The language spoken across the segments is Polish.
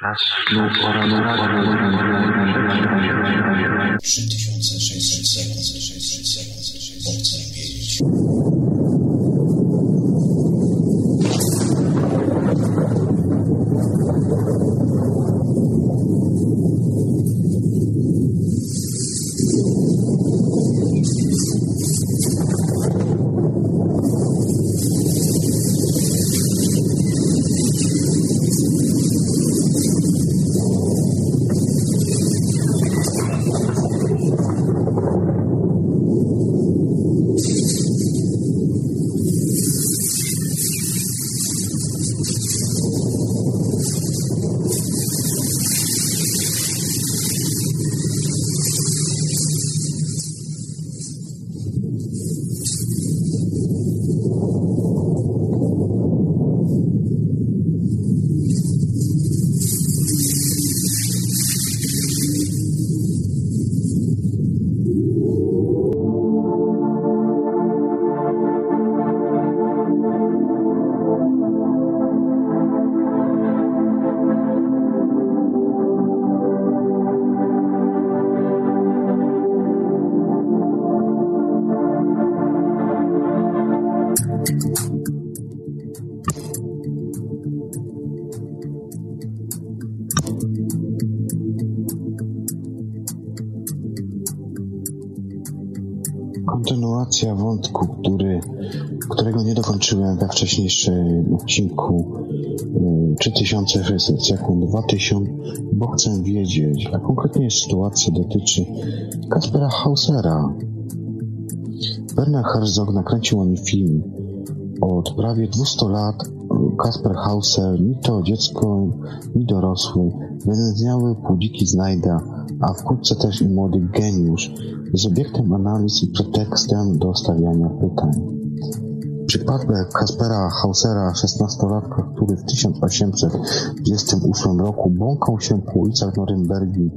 Czas snu pora na 3600 sekund, 600 sekund, chcę wiedzieć. Kontynuacja wcześniejszym odcinku y, 3600 sekund 2000, bo chcę wiedzieć, a konkretnie sytuacja dotyczy Kaspera Hausera. Werner Herzog nakręcił o nim film. Od prawie 200 lat Kasper Hauser, ni to dziecko, ni dorosły, wynędzniały półdziki znajda, a wkrótce też i młody geniusz, jest obiektem analiz i pretekstem do stawiania pytań. Przypadek Kaspera Hausera, 16-latka, który w 1828 roku błąkał się po ulicach Norymbergi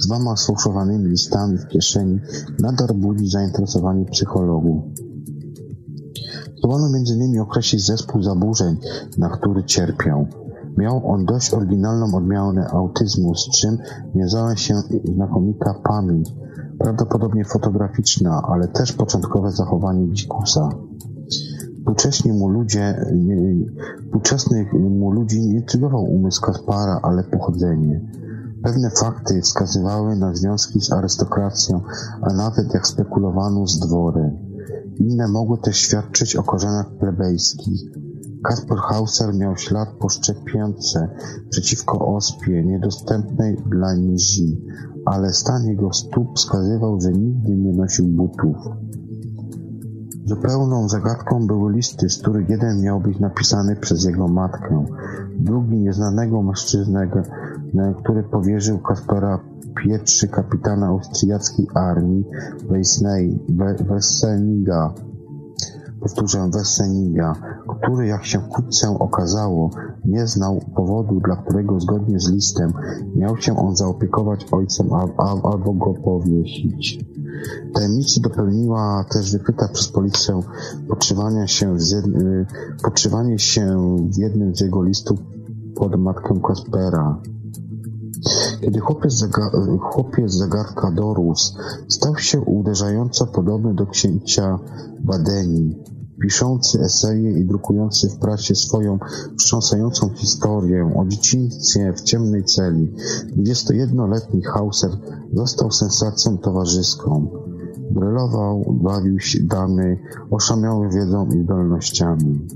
z dwoma sfałszowanymi listami w kieszeni, nadal budzi zainteresowanie psychologów. Zdołano m.in. określić zespół zaburzeń, na który cierpiał. Miał on dość oryginalną odmianę autyzmu, z czym wiązała się znakomita pamięć, prawdopodobnie fotograficzna, ale też początkowe zachowanie dzikusa. Współcześni mu ludzie, współczesnych mu ludzi nie intrygował umysł Kaspara, ale pochodzenie. Pewne fakty wskazywały na związki z arystokracją, a nawet jak spekulowano z dworem. Inne mogły też świadczyć o korzeniach plebejskich. Kasper Hauser miał ślad po szczepionce przeciwko ospie, niedostępnej dla nizi, ale stan jego stóp wskazywał, że nigdy nie nosił butów. Zupełną zagadką były listy, z których jeden miał być napisany przez jego matkę, drugi nieznanego mężczyznę, który powierzył Kaspera pietrzy kapitana austriackiej armii Wesseniga, powtórzę Wesseniga, który, jak się wkrótce okazało, nie znał powodu, dla którego zgodnie z listem miał się on zaopiekować ojcem albo go powiesić. Tajemnicy dopełniła też wykryta przez policję podszywanie się, z, podszywanie się w jednym z jego listów pod matkę Kaspera. Kiedy chłopiec, zaga chłopiec zagadka dorósł, stał się uderzająco podobny do księcia Badeni, piszący eseje i drukujący w prasie swoją wstrząsającą historię o dzieciństwie w ciemnej celi. 21-letni Hauser został sensacją towarzyską. Brylował, bawił się damy, oszamiały wiedzą i zdolnościami.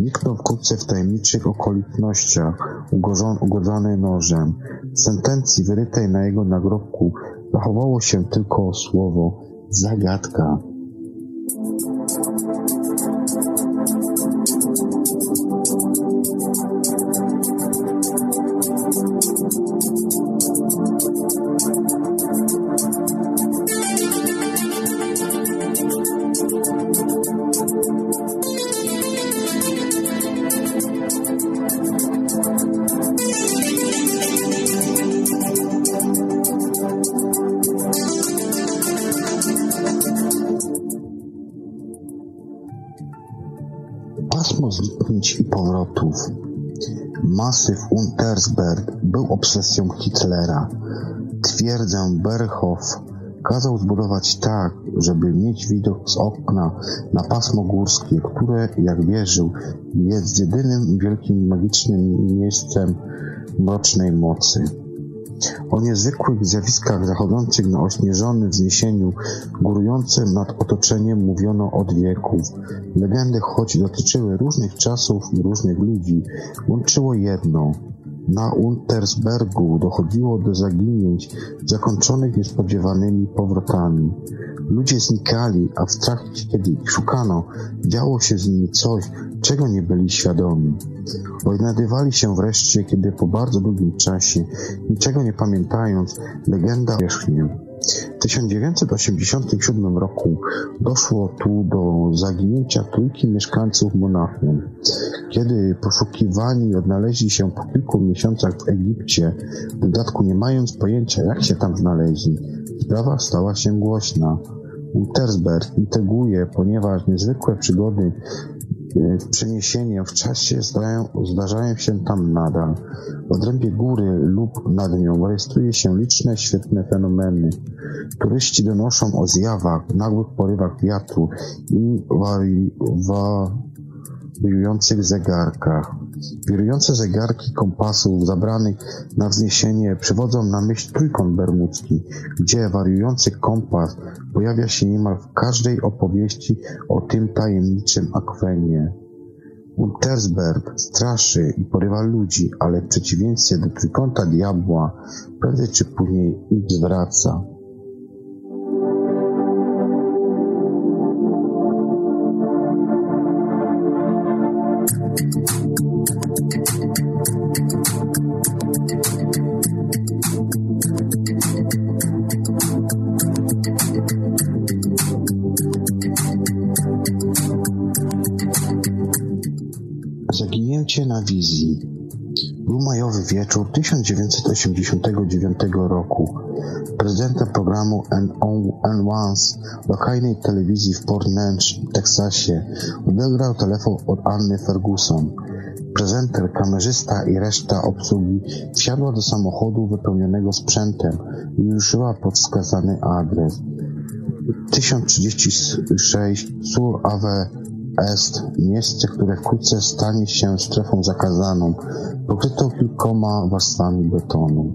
Niknął wkrótce w tajemniczych okolicznościach, ugodzony nożem. W sentencji wyrytej na jego nagrobku zachowało się tylko słowo zagadka. Powrotów. Masyw Untersberg był obsesją Hitlera. Twierdzę Berhoff kazał zbudować tak, żeby mieć widok z okna na pasmo górskie, które, jak wierzył, jest jedynym wielkim magicznym miejscem mrocznej mocy. O niezwykłych zjawiskach zachodzących na ośnieżonym wzniesieniu górującym nad otoczeniem mówiono od wieków. Legendy, choć dotyczyły różnych czasów i różnych ludzi, łączyło jedno. Na Untersbergu dochodziło do zaginięć zakończonych niespodziewanymi powrotami. Ludzie znikali, a w trakcie, kiedy ich szukano, działo się z nimi coś, czego nie byli świadomi. Odnajdywali się wreszcie, kiedy po bardzo długim czasie, niczego nie pamiętając, legenda wierzchnie. W 1987 roku doszło tu do zaginięcia trójki mieszkańców Monachium. Kiedy poszukiwani odnaleźli się po kilku miesiącach w Egipcie, w dodatku nie mając pojęcia jak się tam znaleźli, sprawa stała się głośna. Untersberg integruje, ponieważ niezwykłe przygody przeniesienia w czasie zdają, zdarzają się tam nadal. W odrębie góry lub nad nią rejestruje się liczne świetne fenomeny. Turyści donoszą o zjawach, nagłych porywach wiatru i wariujących zegarkach. Wirujące zegarki kompasów zabranych na wzniesienie przywodzą na myśl trójkąt bermudzki, gdzie wariujący kompas pojawia się niemal w każdej opowieści o tym tajemniczym akwenie. Untersberg straszy i porywa ludzi, ale w przeciwieństwie do trójkąta diabła prędzej czy później ich zwraca. Wizji. Był majowy wieczór 1989 roku. Prezydentem programu N1 lokalnej telewizji w Port Neches, Teksasie, odegrał telefon od Anny Ferguson. Prezenter, kamerzysta i reszta obsługi wsiadła do samochodu wypełnionego sprzętem i ruszyła pod wskazany adres. 1036 Sur Ave Est, miejsce, które wkrótce stanie się strefą zakazaną, pokrytą kilkoma warstwami betonu.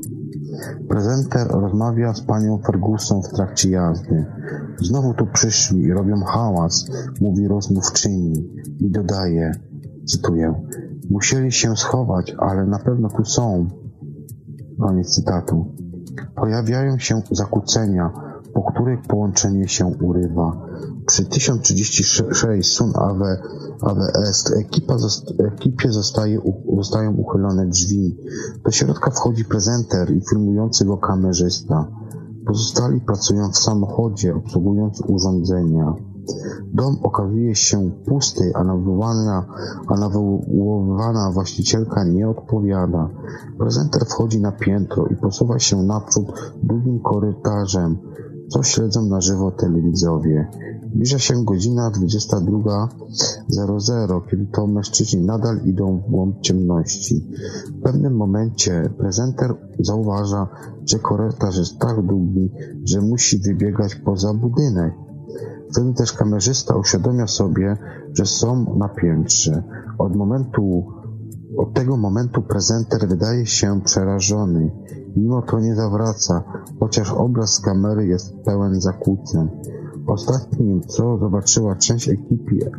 Prezenter rozmawia z panią Ferguson w trakcie jazdy. Znowu tu przyszli i robią hałas, mówi rozmówczyni i dodaje, cytuję, musieli się schować, ale na pewno tu są. Koniec cytatu. Pojawiają się zakłócenia, po których połączenie się urywa. Przy 1036 Sun Ave, Ave Est ekipa zost, ekipie zostaje, zostają uchylone drzwi. Do środka wchodzi prezenter i filmujący go kamerzysta. Pozostali pracują w samochodzie, obsługując urządzenia. Dom okazuje się pusty, a nawoływana, a nawoływana właścicielka nie odpowiada. Prezenter wchodzi na piętro i posuwa się naprzód długim korytarzem, co śledzą na żywo telewidzowie. Zbliża się godzina 22.00, kiedy to mężczyźni nadal idą w głąb ciemności. W pewnym momencie prezenter zauważa, że korytarz jest tak długi, że musi wybiegać poza budynek. Wtedy też kamerzysta uświadamia sobie, że są na piętrze. Od momentu, od tego momentu prezenter wydaje się przerażony. Mimo to nie zawraca, chociaż obraz z kamery jest pełen zakłóceń. Ostatnim, co zobaczyła część ekipy,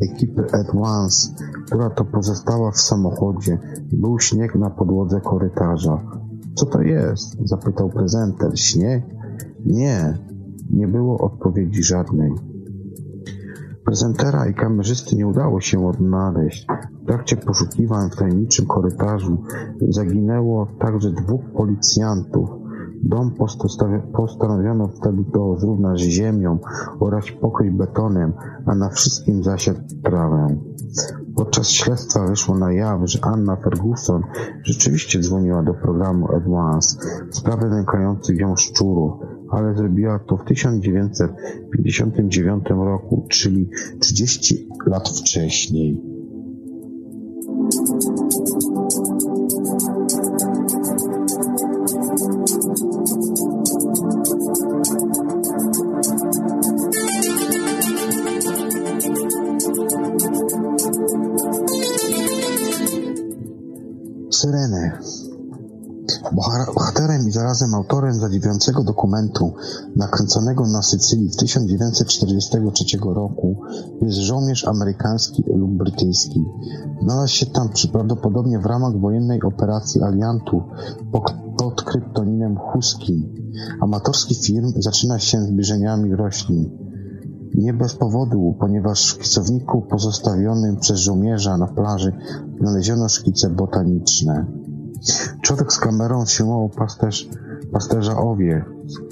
ekipy Advance, która to pozostała w samochodzie, był śnieg na podłodze korytarza. Co to jest? zapytał prezenter. Śnieg? Nie, nie było odpowiedzi żadnej. Prezentera i kamerzysty nie udało się odnaleźć. W trakcie poszukiwań w tajemniczym korytarzu zaginęło także dwóch policjantów. Dom postanowiono wtedy go zrównać z ziemią oraz pokryć betonem, a na wszystkim zasiać trawę. Podczas śledztwa wyszło na jaw, że Anna Ferguson rzeczywiście dzwoniła do programu Advance w sprawie nękających ją szczurów, ale zrobiła to w 1959 roku, czyli 30 lat wcześniej. Syrenę. Bohaterem i zarazem autorem zadziwiającego dokumentu nakręconego na Sycylii w 1943 roku jest żołnierz amerykański lub brytyjski. Znalazł się tam prawdopodobnie w ramach wojennej operacji aliantów pod kryptoninem Husky. Amatorski film zaczyna się zbliżeniami roślin. Nie bez powodu, ponieważ w kisowniku pozostawionym przez żołnierza na plaży znaleziono szkice botaniczne. Człowiek z kamerą siłował pasterz, pasterza owie,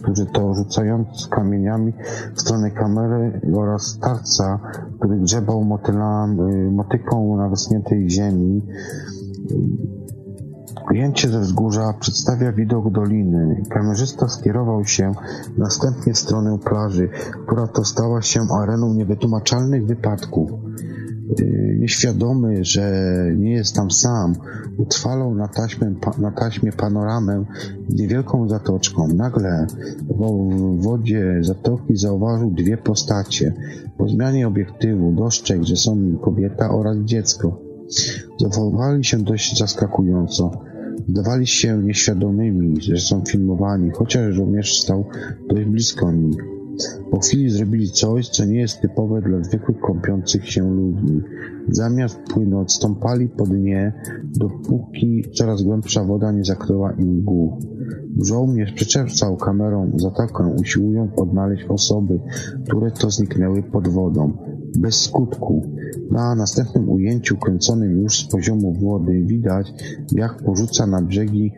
którzy to rzucając kamieniami w stronę kamery oraz starca, który grzebał y, motyką na wyschniętej ziemi. Ujęcie ze wzgórza przedstawia widok doliny. Kamerzysta skierował się następnie w stronę plaży, która to stała się areną niewytłumaczalnych wypadków. Y, nieświadomy, że nie jest tam sam, utrwalał na, taśmę, na taśmie panoramę niewielką zatoczką. Nagle w wodzie zatoki zauważył dwie postacie. Po zmianie obiektywu dostrzegł, że są kobieta oraz dziecko. Zachowali się dość zaskakująco. Zdawali się nieświadomymi, że są filmowani, chociaż żołnierz stał dość blisko nich. Po chwili zrobili coś, co nie jest typowe dla zwykłych kąpiących się ludzi. Zamiast płynąć, stąpali po dnie, dopóki coraz głębsza woda nie zakryła im głów. Żołnierz przyczepcał kamerą zatokę, usiłując odnaleźć osoby, które to zniknęły pod wodą. Bez skutku. Na następnym ujęciu, kręconym już z poziomu wody, widać, jak porzuca na brzegi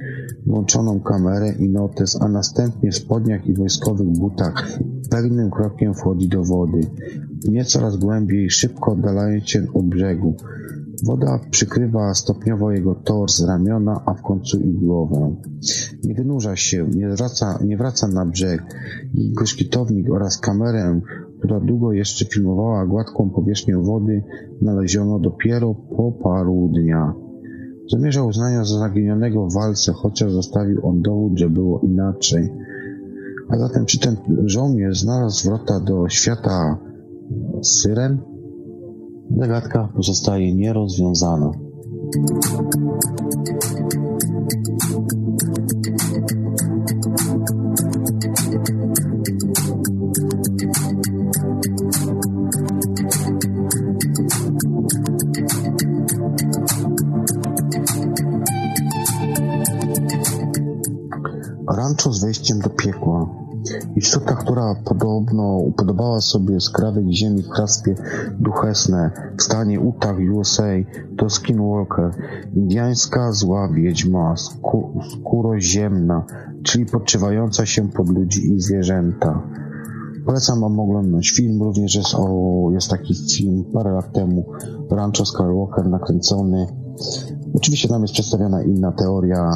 włączoną kamerę i notes, a następnie w spodniach i wojskowych butach pewnym krokiem wchodzi do wody. Nie coraz głębiej, szybko oddalając się od brzegu. Woda przykrywa stopniowo jego tors, ramiona, a w końcu i głowę. Nie wynurza się, nie wraca, nie wraca na brzeg. Jego szkitownik oraz kamerę, która długo jeszcze filmowała gładką powierzchnię wody, znaleziono dopiero po paru dniach. Zamierzał uznania za zaginionego w walce, chociaż zostawił on dowód, że było inaczej. A zatem czy ten żołnierz znalazł wrota do świata syren? Zagadka pozostaje nierozwiązana. Wejściem do piekła. Istota, która podobno upodobała sobie skrawek ziemi w hrabstwie duchesne w stanie Utah, USA, to Skinwalker, indiańska zła wiedźma, skó skóroziemna, czyli podczywająca się pod ludzi i zwierzęta. Polecam wam oglądać film, również jest, o, jest taki film parę lat temu, Rancho Skywalker nakręcony. Oczywiście tam jest przedstawiona inna teoria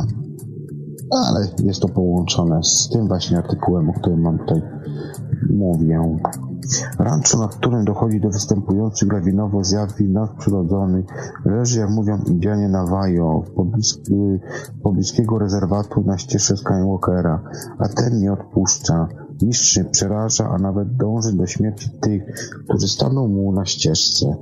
ale jest to połączone z tym właśnie artykułem, o którym mam tutaj mówię. Rancho, na którym dochodzi do występujących lawinowo zjawisk nadprzyrodzonych, leży, jak mówią Indianie, na Wajo, pobliskiego rezerwatu na ścieżce Skywalkera, a ten nie odpuszcza. Niszczy, przeraża, a nawet dąży do śmierci tych, którzy staną mu na ścieżce.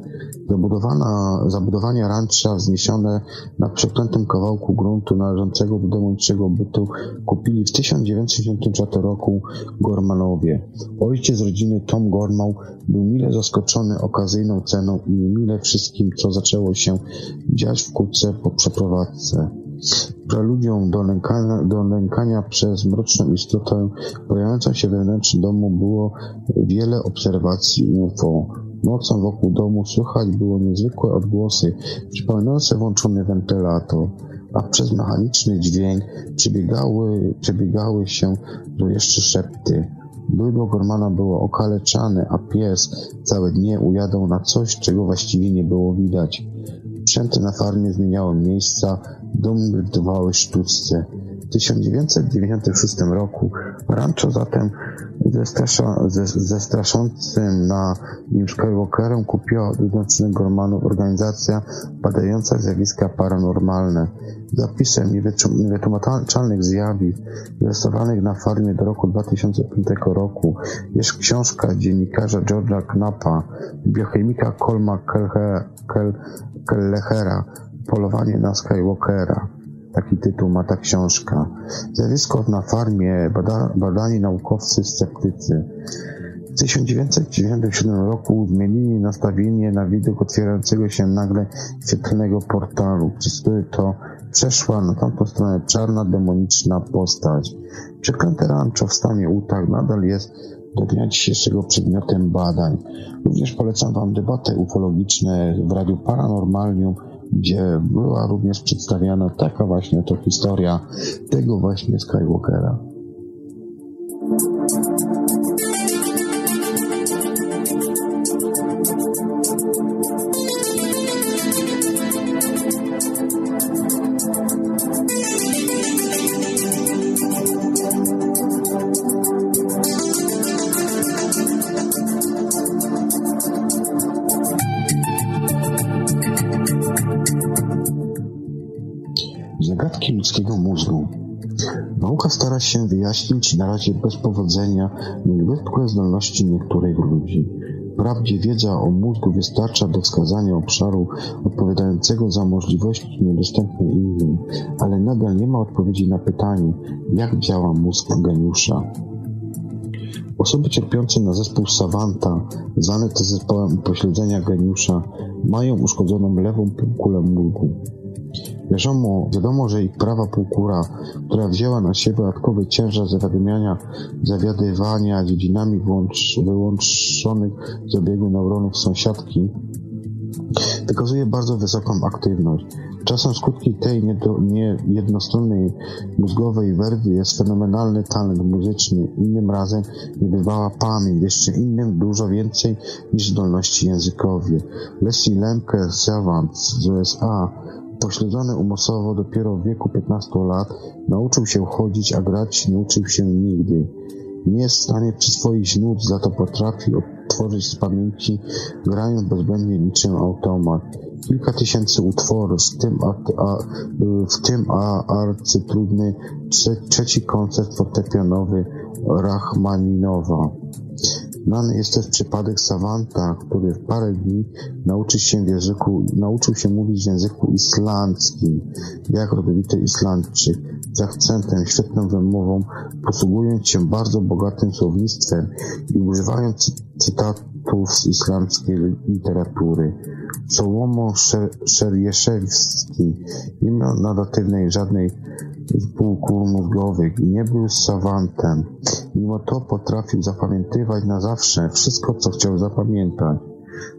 Zabudowana, zabudowanie rancha wzniesione na przeklętym kawałku gruntu należącego do demonicznego bytu kupili w 1974 roku Gormanowie. Ojciec rodziny Tom Gormał był mile zaskoczony okazyjną ceną i mile wszystkim, co zaczęło się dziać wkrótce po przeprowadzce. Preludium do lękania, do przez mroczną istotę pojawiającą się wewnątrz domu było wiele obserwacji UFO. Nocą wokół domu słychać było niezwykłe odgłosy, przypominające włączony wentylator, a przez mechaniczny dźwięk przebiegały, przebiegały się tu jeszcze szepty. Bydło Gormana było okaleczane, a pies całe dnie ujadał na coś, czego właściwie nie było widać. Sprzęty na farmie zmieniały miejsca, domy bywały sztuczce. W 1996 roku rancho zatem zestrasza, ze, straszącym na nim Skywalkerem kupiła od Zjednoczonych Gormanów organizacja badająca zjawiska paranormalne. Zapisem niewytłumaczalnych zjawisk zastosowanych na farmie do roku 2005 roku jest książka dziennikarza George'a Knappa, biochemika Colma Kellehera Polowanie na Skywalkera. Taki tytuł ma ta książka. Zjawisko na farmie, bada, badani naukowcy sceptycy. W 1997 roku zmienili nastawienie na widok otwierającego się nagle świetlnego portalu, przez który to przeszła na tamtą stronę czarna, demoniczna postać. Przeklęte rancho w stanie Utah nadal jest do dnia dzisiejszego przedmiotem badań. Również polecam Wam debatę ufologiczne w Radiu Paranormalium, gdzie była również przedstawiana taka właśnie to historia tego właśnie Skywalkera. Się wyjaśnić na razie bez powodzenia niezwykłe zdolności niektórych ludzi. Wprawdzie wiedza o mózgu wystarcza do wskazania obszaru odpowiadającego za możliwości niedostępne innym, ale nadal nie ma odpowiedzi na pytanie, jak działa mózg geniusza. Osoby cierpiące na zespół Savanta, znane też zespołem upośledzenia geniusza, mają uszkodzoną lewą półkulę mózgu. Wiadomo, wiadomo, że ich prawa półkura, która wzięła na siebie dodatkowy ciężar zawiadamiania, zawiadywania dziedzinami wyłącz, wyłączonych z obiegu neuronów sąsiadki, wykazuje bardzo wysoką aktywność. Czasem skutki tej niejednostronnej mózgowej werwy jest fenomenalny talent muzyczny, innym razem niebywała pamięć, jeszcze innym dużo więcej niż zdolności językowe. Leslie Lemke Savant z USA Pośledzony umosowo dopiero w wieku 15 lat, nauczył się chodzić, a grać nie uczył się nigdy. Nie jest w stanie przyswoić nut, za to potrafi odtworzyć z pamięci, grając bezbędnie niczym automat. Kilka tysięcy utworów, w tym, a, a, w tym a, arcytrudny trze, trzeci koncert fortepianowy Rachmaninowa. Znany jest też przypadek Savanta, który w parę dni nauczył się, języku, nauczył się mówić w języku islandzkim, jak rodowity Islandczyk, z akcentem, świetną wymową, posługując się bardzo bogatym słownictwem i używając cytatów z islandzkiej literatury. Sołomo Szerjeszewski nie miał nadatywnej żadnej półkul mózgowych i nie był savantem. Mimo to potrafił zapamiętywać na zawsze wszystko, co chciał zapamiętać.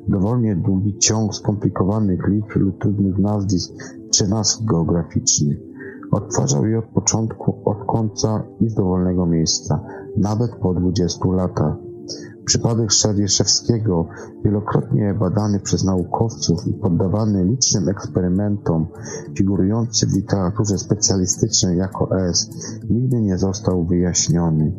Dowolnie długi ciąg skomplikowanych liczb lub trudnych nazwisk czy nazw geograficznych. Odtwarzał je od początku, od końca i z dowolnego miejsca, nawet po 20 latach. Przypadek Szarieszewskiego, wielokrotnie badany przez naukowców i poddawany licznym eksperymentom, figurujący w literaturze specjalistycznej jako S, nigdy nie został wyjaśniony.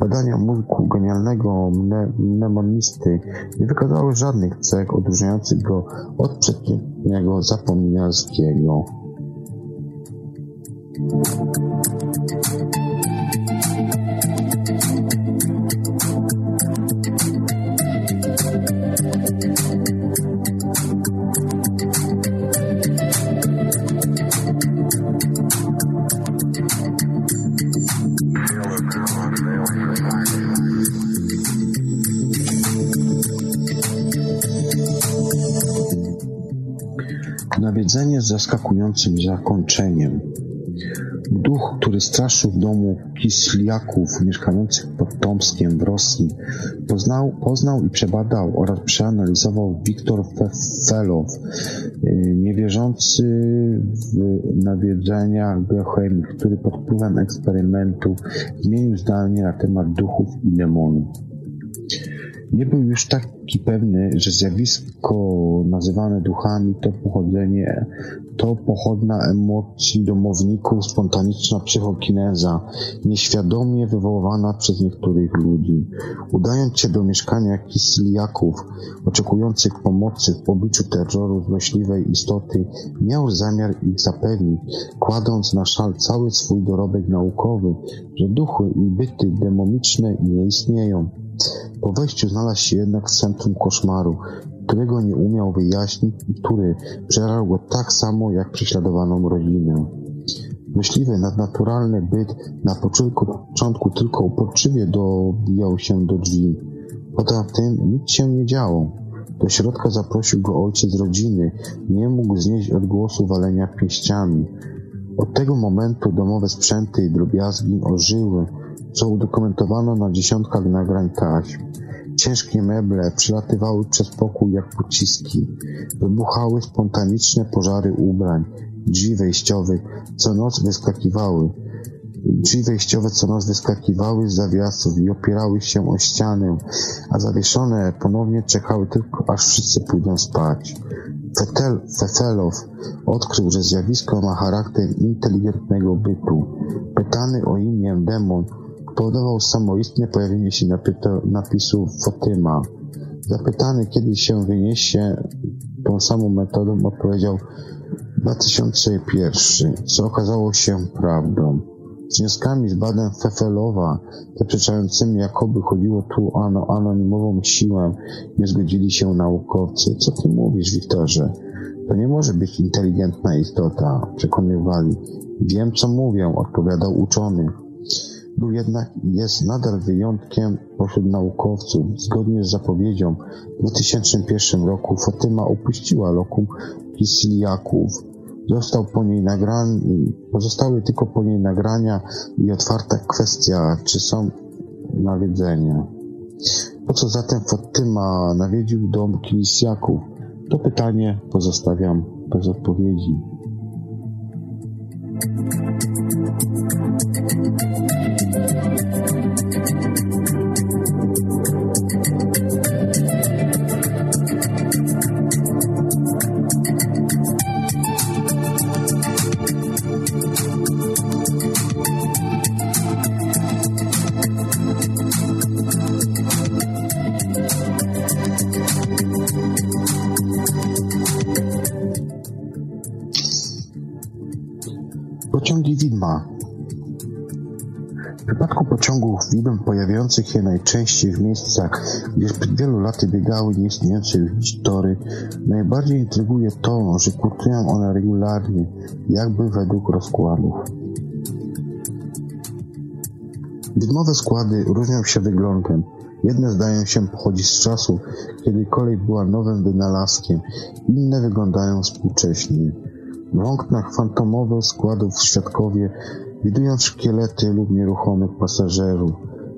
Badania mózgu genialnego mnemonisty nie wykazały żadnych cech odróżniających go od przedniego zapominalskiego. Nawiedzenie z zaskakującym zakończeniem. Duch, który straszył w domu Kisliaków mieszkających pod Tomskiem w Rosji, poznał, poznał i przebadał oraz przeanalizował Wiktor Felow, niewierzący w nawiedzenia biochemii, który pod wpływem eksperymentów zmienił zdanie na temat duchów i demonów. Nie był już taki pewny, że zjawisko nazywane duchami to pochodzenie, to pochodna emocji domowników, spontaniczna psychokineza, nieświadomie wywoływana przez niektórych ludzi. Udając się do mieszkania kisliaków, oczekujących pomocy w obliczu terroru złośliwej istoty, miał zamiar ich zapewnić, kładąc na szal cały swój dorobek naukowy, że duchy i byty demoniczne nie istnieją. Po wejściu znalazł się jednak w centrum koszmaru, którego nie umiał wyjaśnić i który przerał go tak samo jak prześladowaną rodzinę. Myśliwy, nadnaturalny byt na początku tylko uporczywie dobijał się do drzwi. Poza tym nic się nie działo. Do środka zaprosił go ojciec rodziny. Nie mógł znieść odgłosu walenia pięściami. Od tego momentu domowe sprzęty i drobiazgi ożyły, co udokumentowano na dziesiątkach nagrań taśm. Ciężkie meble przelatywały przez pokój jak pociski. Wybuchały spontaniczne pożary ubrań. Drzwi co noc wyskakiwały. Drzwi wejściowe co noc wyskakiwały z zawiasów i opierały się o ścianę, a zawieszone ponownie czekały tylko, aż wszyscy pójdą spać. Fetel, Fefelow odkrył, że zjawisko ma charakter inteligentnego bytu. Pytany o imię demon powodował samoistne pojawienie się napisu Fotyma. Zapytany, kiedy się wyniesie tą samą metodą, odpowiedział 2001, co okazało się prawdą. Z wnioskami z badań Fefelowa, zaprzeczającymi jakoby chodziło tu o anonimową siłę, nie zgodzili się naukowcy. Co ty mówisz, Wiktorze? To nie może być inteligentna istota, przekonywali. Wiem, co mówię, odpowiadał uczony. Był jednak jest nadal wyjątkiem pośród naukowców. Zgodnie z zapowiedzią w 2001 roku Fatyma opuściła lokum Kisiliaków. Został po niej nagrany, pozostały tylko po niej nagrania i otwarta kwestia, czy są nawiedzenia. Po co zatem Fatyma nawiedził dom Kilisiaków? To pytanie pozostawiam bez odpowiedzi. Pociągi pociągów widm pojawiających się najczęściej w miejscach, gdzie przed wielu laty biegały nieistniejące już tory, najbardziej intryguje to, że kurtują one regularnie, jakby według rozkładów. Widmowe składy różnią się wyglądem. Jedne zdają się pochodzić z czasu, kiedy kolej była nowym wynalazkiem, inne wyglądają współcześnie. W oknach fantomowe składów świadkowie widują szkielety lub nieruchomych pasażerów,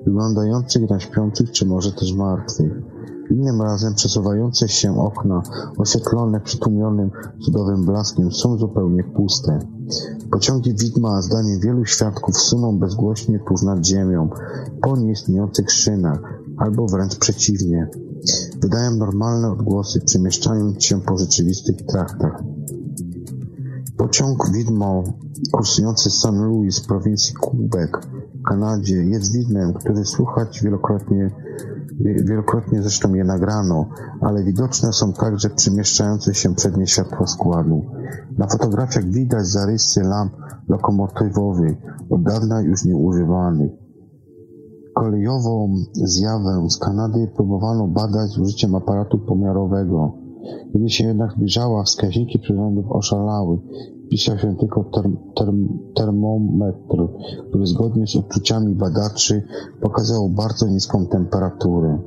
wyglądających na śpiących czy może też martwych. Innym razem przesuwające się okna, oświetlone przytłumionym cudowym blaskiem, są zupełnie puste. Pociągi widma, zdaniem wielu świadków, suną bezgłośnie tuż nad ziemią, po nieistniejących szynach, albo wręcz przeciwnie. Wydają normalne odgłosy, przemieszczając się po rzeczywistych traktach. Pociąg widmo kursujący z St. Louis w prowincji Quebec w Kanadzie jest widmem, który słuchać wielokrotnie, wielokrotnie zresztą je nagrano, ale widoczne są także przemieszczające się przednie światła składu. Na fotografiach widać zarysy lamp lokomotywowych, od dawna już nieużywanych. Kolejową zjawę z Kanady próbowano badać użyciem aparatu pomiarowego. Kiedy się jednak zbliżała, wskaźniki przyrządów oszalały. Pisał się tylko term, term, termometr, który zgodnie z odczuciami badaczy pokazał bardzo niską temperaturę.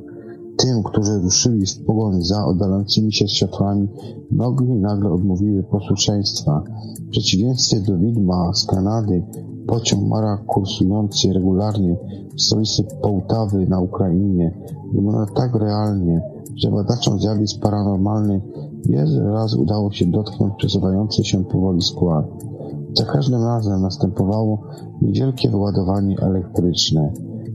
Tym, którzy ruszyli w pogoń za oddalającymi się światłami, nogi nagle odmówiły posłuszeństwa. W przeciwieństwie do widma z Kanady, pociąg Mara kursujący regularnie w stolicy Połtawy na Ukrainie wygląda tak realnie, że badaczom zjawisk paranormalnych wiele razy udało się dotknąć przesuwający się powoli skład. Za każdym razem następowało niewielkie wyładowanie elektryczne.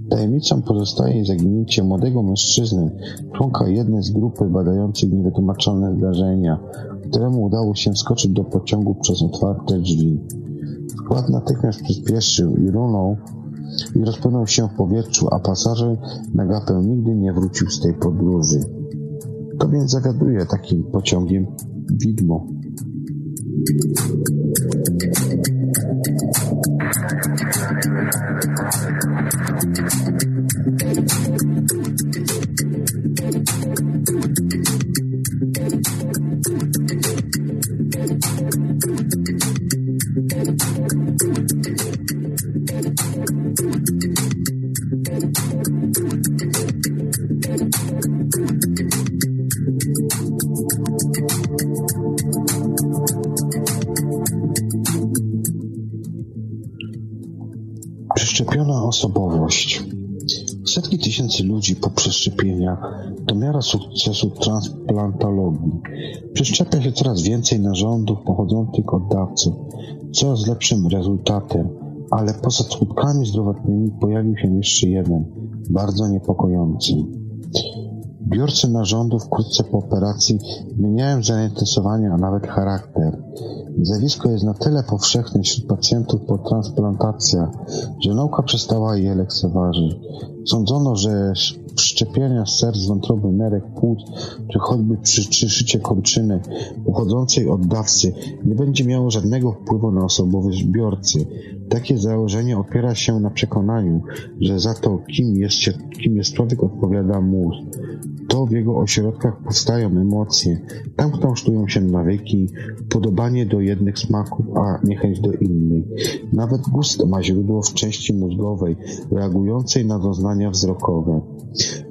Tajemnicą pozostaje zaginięcie młodego mężczyzny, członka jednej z grupy badających niewytłumaczone zdarzenia, któremu udało się skoczyć do pociągu przez otwarte drzwi. Skład natychmiast przyspieszył i runął i rozpłynął się w powietrzu, a pasażer na gapę nigdy nie wrócił z tej podróży. To więc zawiaduje takim pociągiem widmo. Przeszczepiona osobowość. Setki tysięcy ludzi po przeszczepieniach to miara sukcesu transplantologii. Przeszczepia się coraz więcej narządów pochodzących od dawców, coraz lepszym rezultatem, ale poza skutkami zdrowotnymi pojawił się jeszcze jeden, bardzo niepokojący. Biorcy narządów wkrótce po operacji zmieniają zainteresowania, a nawet charakter. Zjawisko jest na tyle powszechne wśród pacjentów po transplantacjach, że nauka przestała je lekceważyć. Sądzono, że szczepienia serc, wątroby, nerek, płuc, czy choćby przyszycie kończyny pochodzącej od dawcy nie będzie miało żadnego wpływu na osobowość biorcy. Takie założenie opiera się na przekonaniu, że za to, kim jest, kim jest człowiek, odpowiada mózg. To w jego ośrodkach powstają emocje, tam kształtują się nawyki, podobanie do jednych smaków, a niechęć do innych. Nawet gust ma źródło w części mózgowej, reagującej na doznania wzrokowe.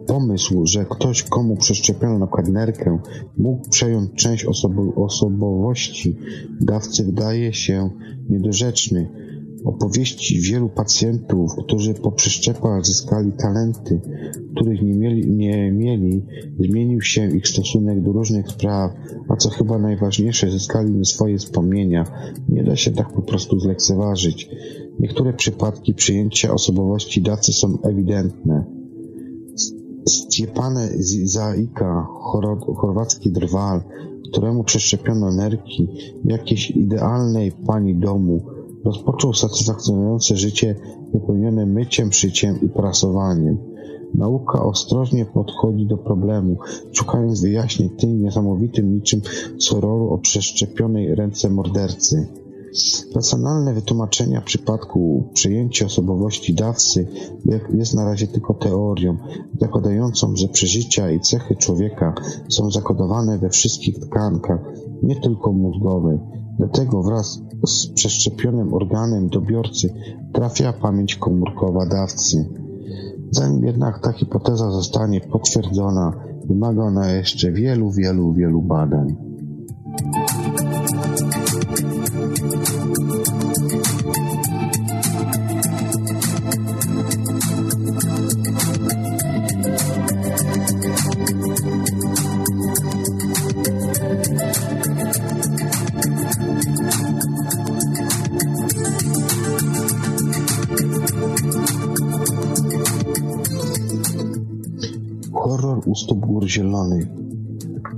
Pomysł, że ktoś, komu przeszczepiono na przykład nerkę, mógł przejąć część osobo osobowości dawcy, wydaje się niedorzeczny. Opowieści wielu pacjentów, którzy po przeszczepach zyskali talenty, których nie mieli, nie mieli, zmienił się ich stosunek do różnych spraw, a co chyba najważniejsze, zyskali swoje wspomnienia. Nie da się tak po prostu zlekceważyć. Niektóre przypadki przyjęcia osobowości dawcy są ewidentne. Stjepane Zaika, chorwacki drwal, któremu przeszczepiono nerki jakiejś idealnej pani domu, rozpoczął satysfakcjonujące życie wypełnione myciem, szyciem i prasowaniem. Nauka ostrożnie podchodzi do problemu, szukając wyjaśnień tym niesamowitym niczym sororu o przeszczepionej ręce mordercy. Personalne wytłumaczenia przypadku przejęcia osobowości dawcy jest na razie tylko teorią, zakładającą, że przeżycia i cechy człowieka są zakodowane we wszystkich tkankach, nie tylko mózgowej. Dlatego wraz z przeszczepionym organem dobiorcy trafia pamięć komórkowa dawcy. Zanim jednak ta hipoteza zostanie potwierdzona, wymaga ona jeszcze wielu, wielu, wielu badań. U stóp gór zielonych.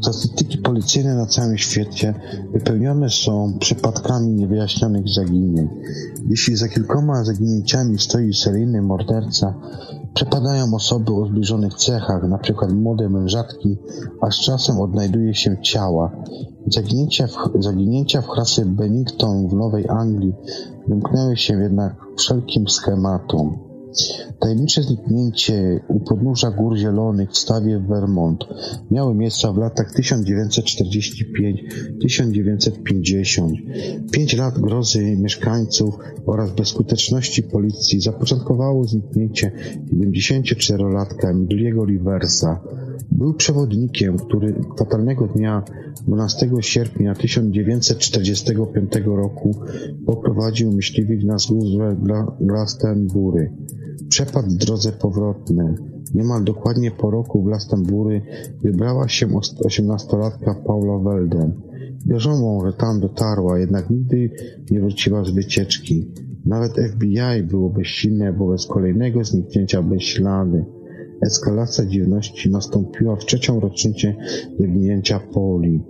Statystyki policyjne na całym świecie wypełnione są przypadkami niewyjaśnionych zaginień. Jeśli za kilkoma zaginięciami stoi seryjny morderca, przepadają osoby o zbliżonych cechach, np. młode mężatki, a z czasem odnajduje się ciała. Zaginięcia w, zaginięcia w klasy Bennington w Nowej Anglii wymknęły się jednak wszelkim schematom. Tajemnicze zniknięcie u podnóża Gór Zielonych w stawie Vermont miało miejsce w latach 1945-1950. Pięć lat grozy mieszkańców oraz bezskuteczności policji zapoczątkowało zniknięcie 74-latka Midliego Riversa. Był przewodnikiem, który fatalnego dnia 12 sierpnia 1945 roku poprowadził myśliwych na wzgórze Glastonbury. Przepadł w drodze powrotnej. Niemal dokładnie po roku w Glastonbury wybrała się osiemnastolatka Paula Welden. Wierzono, że tam dotarła, jednak nigdy nie wróciła z wycieczki. Nawet FBI było bezsilne wobec kolejnego zniknięcia bez ślady. Eskalacja dziwności nastąpiła w trzecią rocznicę zaginięcia Poli.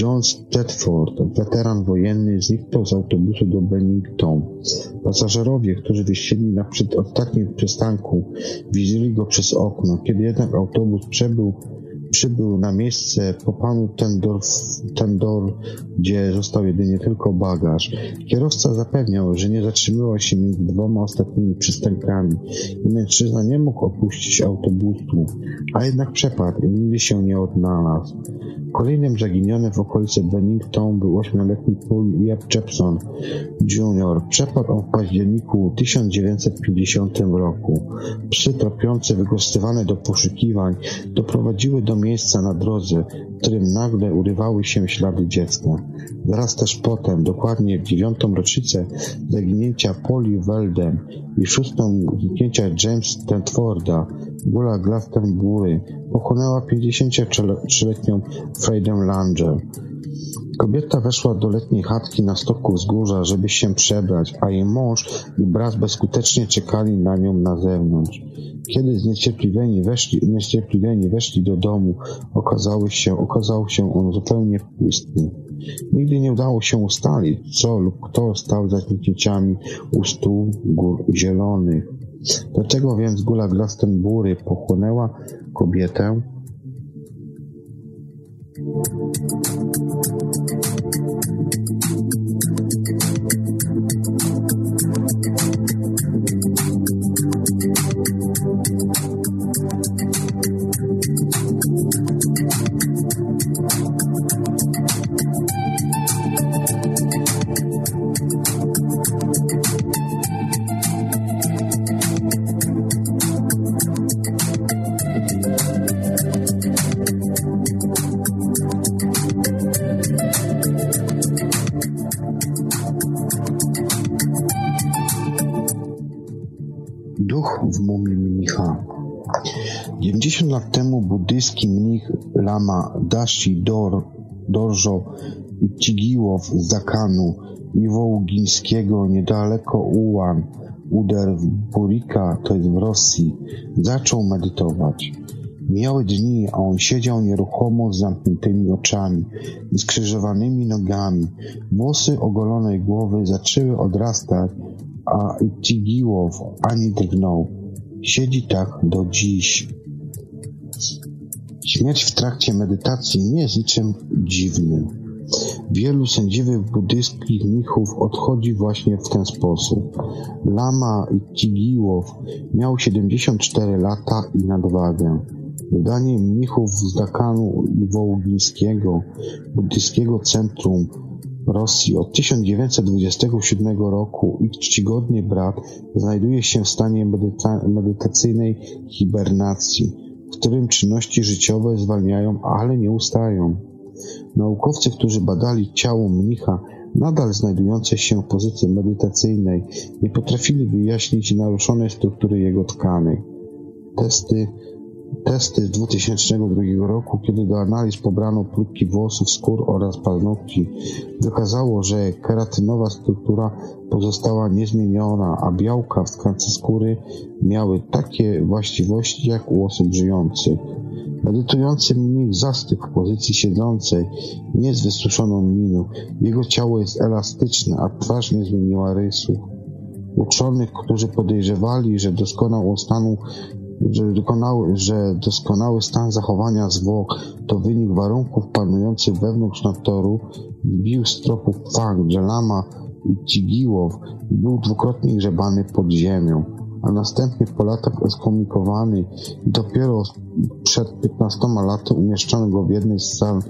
John Stedford, weteran wojenny, zniknął z autobusu do Bennington. Pasażerowie, którzy wysiedli na przedostatnim przystanku, widzieli go przez okno. Kiedy jednak autobus przebył przybył na miejsce po panu Tendor, gdzie został jedynie tylko bagaż. Kierowca zapewniał, że nie zatrzymywał się między dwoma ostatnimi przystankami i mężczyzna nie mógł opuścić autobusu, a jednak przepadł i nigdy się nie odnalazł. Kolejnym zaginionym w okolicy Bennington był ośmioletni Paul Jeb Jepson Jr. Przepadł on w październiku 1950 roku. Psy tropiące wykorzystywane do poszukiwań doprowadziły do miejsca na drodze, w którym nagle urywały się ślady dziecka. Zaraz też potem, dokładnie w dziewiątą rocznicę zaginięcia Polly Weldon i szóstą zniknięcia James Stanforda, Gula Glastonbury pochłonęła 53-letnią Fredę Langer. Kobieta weszła do letniej chatki na stoku wzgórza, żeby się przebrać, a jej mąż i brat bezskutecznie czekali na nią na zewnątrz. Kiedy zniecierpliwieni weszli, niecierpliwieni weszli do domu, okazało się, okazał się on zupełnie pusty. Nigdy nie udało się ustalić, co lub kto stał za zniknięciami u stół gór zielonych. Do tego więc Gula Glastonbury pochłonęła kobietę, 90 lat temu buddyjski mnich lama Dashi Dor, Dorjo Cigiłow z Zakanu Iwołgińskiego niedaleko Ułan, Uder w Burika, to jest w Rosji, zaczął medytować. Mijały dni, a on siedział nieruchomo z zamkniętymi oczami i skrzyżowanymi nogami. Włosy ogolonej głowy zaczęły odrastać, a Cigiłow ani drgnął. Siedzi tak do dziś. Śmierć w trakcie medytacji nie jest niczym dziwnym. Wielu sędziwych buddyjskich mnichów odchodzi właśnie w ten sposób. Lama Cigiłow miał 74 lata i nadwagę. Wydanie mnichów z Dakanu i Wołogińskiego, buddyjskiego centrum Rosji od 1927 roku ich czcigodny brat znajduje się w stanie medyta medytacyjnej hibernacji, którym czynności życiowe zwalniają, ale nie ustają. Naukowcy, którzy badali ciało mnicha nadal znajdujące się w pozycji medytacyjnej, nie potrafili wyjaśnić naruszonej struktury jego tkanek. Testy testy z 2002 roku, kiedy do analiz pobrano próbki włosów, skór oraz paznokci, wykazało, że keratynowa struktura pozostała niezmieniona, a białka w tkance skóry miały takie właściwości jak u osób żyjących. Medytujący mnich zastygł w pozycji siedzącej, nie z wysuszoną miną. Jego ciało jest elastyczne, a twarz nie zmieniła rysów. Uczonych, którzy podejrzewali, że doskonał stanu że że doskonały stan zachowania zwłok to wynik warunków panujących wewnątrz natoru, zbił z tropu fakt, że Lama Cigiłow był dwukrotnie grzebany pod ziemią, a następnie po latach ekskomunikowany i dopiero przed 15 laty umieszczono go w jednej z sal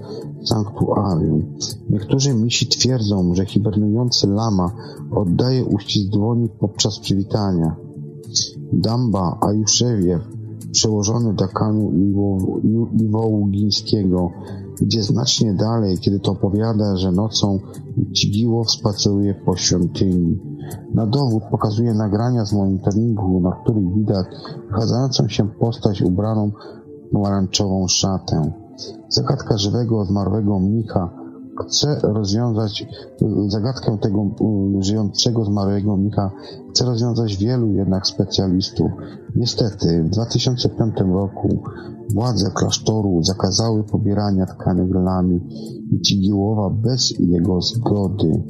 sanktuarium. Niektórzy misi twierdzą, że hibernujący lama oddaje uścisk dłoni podczas przywitania. Damba Ajuszewiew, przełożony dekanu Iwołgińskiego, idzie znacznie dalej, kiedy to opowiada, że nocą Cigiłow spaceruje po świątyni. Na dowód pokazuje nagrania z monitoringu, na których widać wychadzającą się postać ubraną w pomarańczową szatę. Zagadka żywego, zmarłego mnicha chce rozwiązać zagadkę tego żyjącego zmarłego mnicha, chce rozwiązać wielu jednak specjalistów. Niestety, w 2005 roku władze klasztoru zakazały pobierania tkanek lami i Cigiłowa bez jego zgody.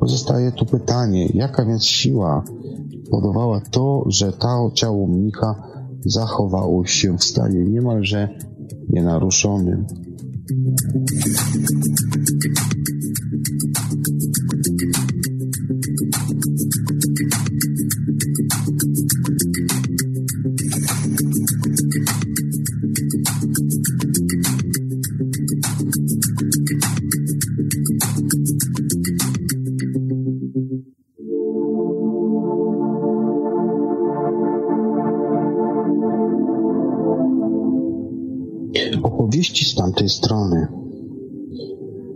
Pozostaje tu pytanie, jaka więc siła powodowała to, że to ciało mnicha zachowało się w stanie niemalże nienaruszonym. Tamtej strony.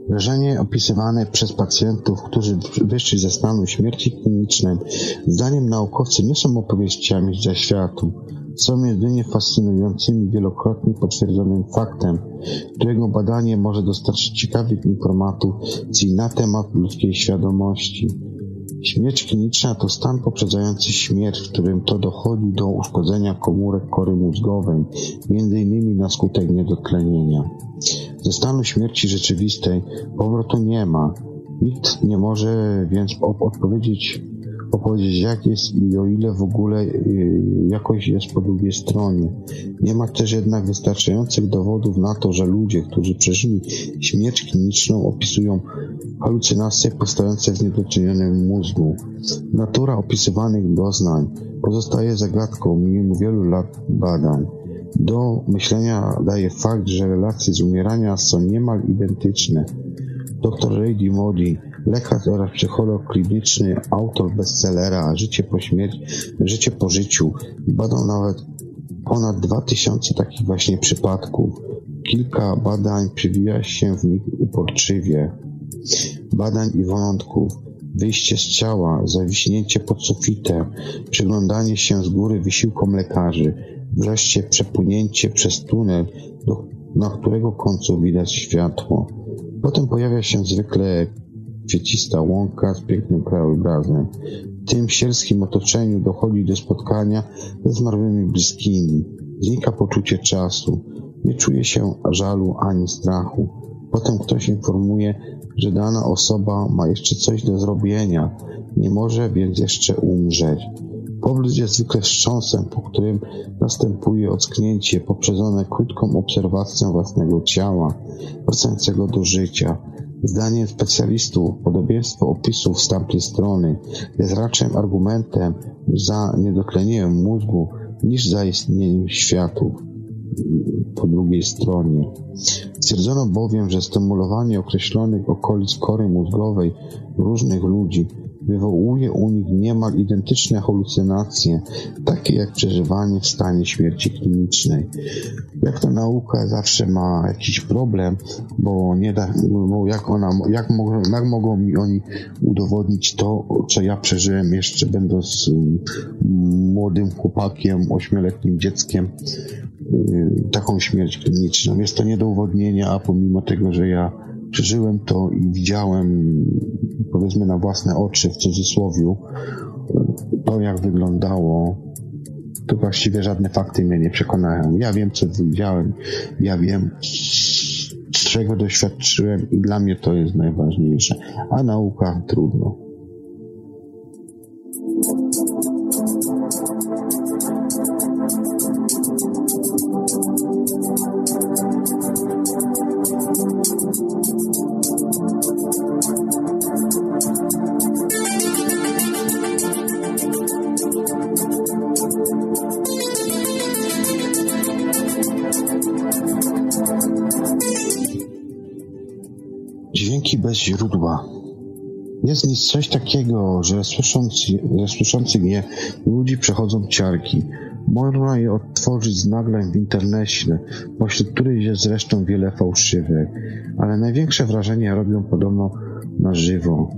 Wrażenie opisywane przez pacjentów, którzy wyszli ze stanu śmierci klinicznej, zdaniem naukowców nie są opowieściami z zaświatu. Są jedynie fascynującymi, wielokrotnie potwierdzonym faktem, którego badanie może dostarczyć ciekawych informacji na temat ludzkiej świadomości. Śmierć kliniczna to stan poprzedzający śmierć, w którym to dochodzi do uszkodzenia komórek kory mózgowej, m.in. na skutek niedotlenienia. Ze stanu śmierci rzeczywistej powrotu nie ma. Nikt nie może więc odpowiedzieć, opowiedzieć jak jest i o ile w ogóle y, jakoś jest po drugiej stronie. Nie ma też jednak wystarczających dowodów na to, że ludzie, którzy przeżyli śmierć kliniczną opisują halucynacje powstające w niedocenianym mózgu. Natura opisywanych doznań pozostaje zagadką mimo wielu lat badań. Do myślenia daje fakt, że relacje z umierania są niemal identyczne. Dr Ray Modi, lekarz oraz psycholog kliniczny, autor bestsellera Życie po śmierci, Życie po życiu, badał nawet ponad 2000 takich właśnie przypadków. Kilka badań przywija się w nich uporczywie. Badań i wątków, wyjście z ciała, zawiśnięcie pod sufitem, przyglądanie się z góry wysiłkom lekarzy, wreszcie przepłynięcie przez tunel, do, na którego końcu widać światło. Potem pojawia się zwykle kwiecista łąka z pięknym krajobrazem. W tym sielskim otoczeniu dochodzi do spotkania ze zmarłymi bliskimi. Znika poczucie czasu. Nie czuje się żalu ani strachu. Potem ktoś informuje, że dana osoba ma jeszcze coś do zrobienia, nie może więc jeszcze umrzeć. Powrót jest zwykle wstrząsem, po którym następuje ocknięcie poprzedzone krótką obserwacją własnego ciała, wracającego do życia. Zdaniem specjalistów podobieństwo opisów z tamtej strony jest raczej argumentem za niedotlenieniem mózgu niż za istnieniem światów po drugiej stronie. Stwierdzono bowiem, że stymulowanie określonych okolic kory mózgowej różnych ludzi wywołuje u nich niemal identyczne halucynacje, takie jak przeżywanie w stanie śmierci klinicznej. Jak ta nauka zawsze ma jakiś problem, bo nie da, bo jak ona, jak mogą, jak mogą mi oni udowodnić to, co ja przeżyłem jeszcze będąc mm, młodym chłopakiem, ośmioletnim dzieckiem, y, taką śmierć kliniczną. Jest to nie do udowodnienia, a pomimo tego, że ja przeżyłem to i widziałem, powiedzmy na własne oczy, w cudzysłowie, to jak wyglądało, to właściwie żadne fakty mnie nie przekonają. Ja wiem, co widziałem, ja wiem, czego doświadczyłem i dla mnie to jest najważniejsze. A nauka trudno. Bez źródła. Jest nic coś takiego, że słysząc, że słyszących je ludzi przechodzą ciarki. Można je odtworzyć z nagrań w internecie, pośród których jest zresztą wiele fałszywych, ale największe wrażenie robią podobno na żywo.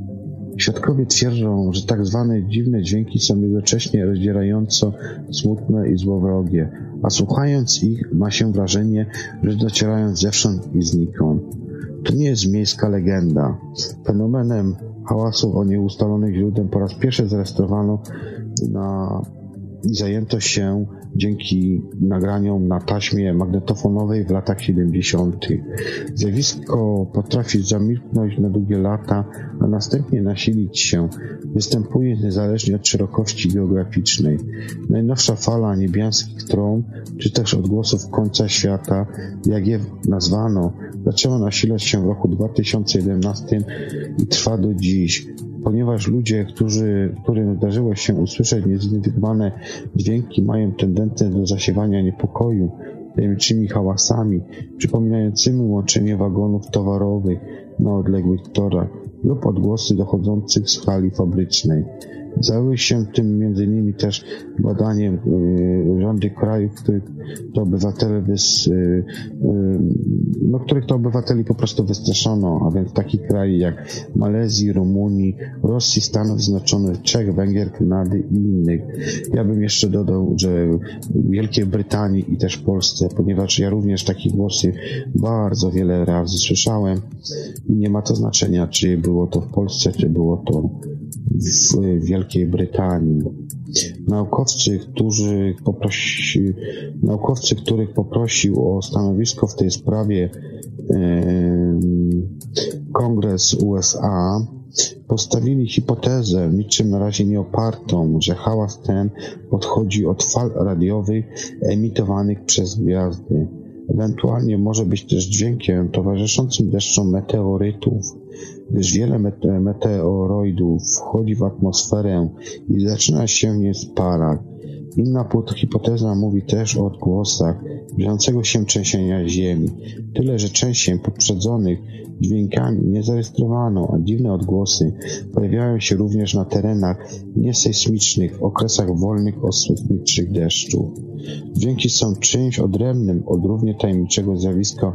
Świadkowie twierdzą, że tak zwane dziwne dźwięki są jednocześnie rozdzierająco smutne i złowrogie, a słuchając ich ma się wrażenie, że docierają zewsząd i znikąd. To nie jest miejska legenda. Fenomenem hałasów o nieustalonych źródeł po raz pierwszy zarejestrowano na i zajęto się dzięki nagraniom na taśmie magnetofonowej w latach 70. Zjawisko potrafi zamilknąć na długie lata, a następnie nasilić się. Występuje niezależnie od szerokości geograficznej. Najnowsza fala niebiańskich tron, czy też odgłosów końca świata, jak je nazwano, zaczęła nasilać się w roku 2011 i trwa do dziś ponieważ ludzie, którzy, którym zdarzyło się usłyszeć niezidentyfikowane dźwięki, mają tendencję do zasiewania niepokoju tajemniczymi hałasami, przypominającymi łączenie wagonów towarowych na odległych torach lub odgłosy dochodzących z hali fabrycznej. Zajęły się tym między innymi też badaniem y, rządy krajów, których to obywatele wys, y, y, no, których to obywateli po prostu wystraszono, a więc taki kraj jak Malezji, Rumunii, Rosji, Stanów Zjednoczonych, Czech, Węgier, Kanady i innych. Ja bym jeszcze dodał, że Wielkiej Brytanii i też Polsce, ponieważ ja również takie głosy bardzo wiele razy słyszałem i nie ma to znaczenia, czy było to w Polsce, czy było to w Wielkiej Brytanii. Naukowcy, którzy poprosi, naukowcy, których poprosił o stanowisko w tej sprawie Kongres USA, postawili hipotezę, niczym na razie nie opartą, że hałas ten odchodzi od fal radiowych emitowanych przez gwiazdy. Ewentualnie może być też dźwiękiem towarzyszącym deszczom meteorytów, gdyż wiele mete meteoroidów wchodzi w atmosferę i zaczyna się nie spalać. Inna hipoteza mówi też o odgłosach bieżącego się trzęsienia ziemi. Tyle, że trzęsień poprzedzonych dźwiękami nie zarejestrowano, a dziwne odgłosy pojawiają się również na terenach niesejsmicznych w okresach wolnych od sejsmicznych deszczów. Dźwięki są czymś odrębnym od równie tajemniczego zjawiska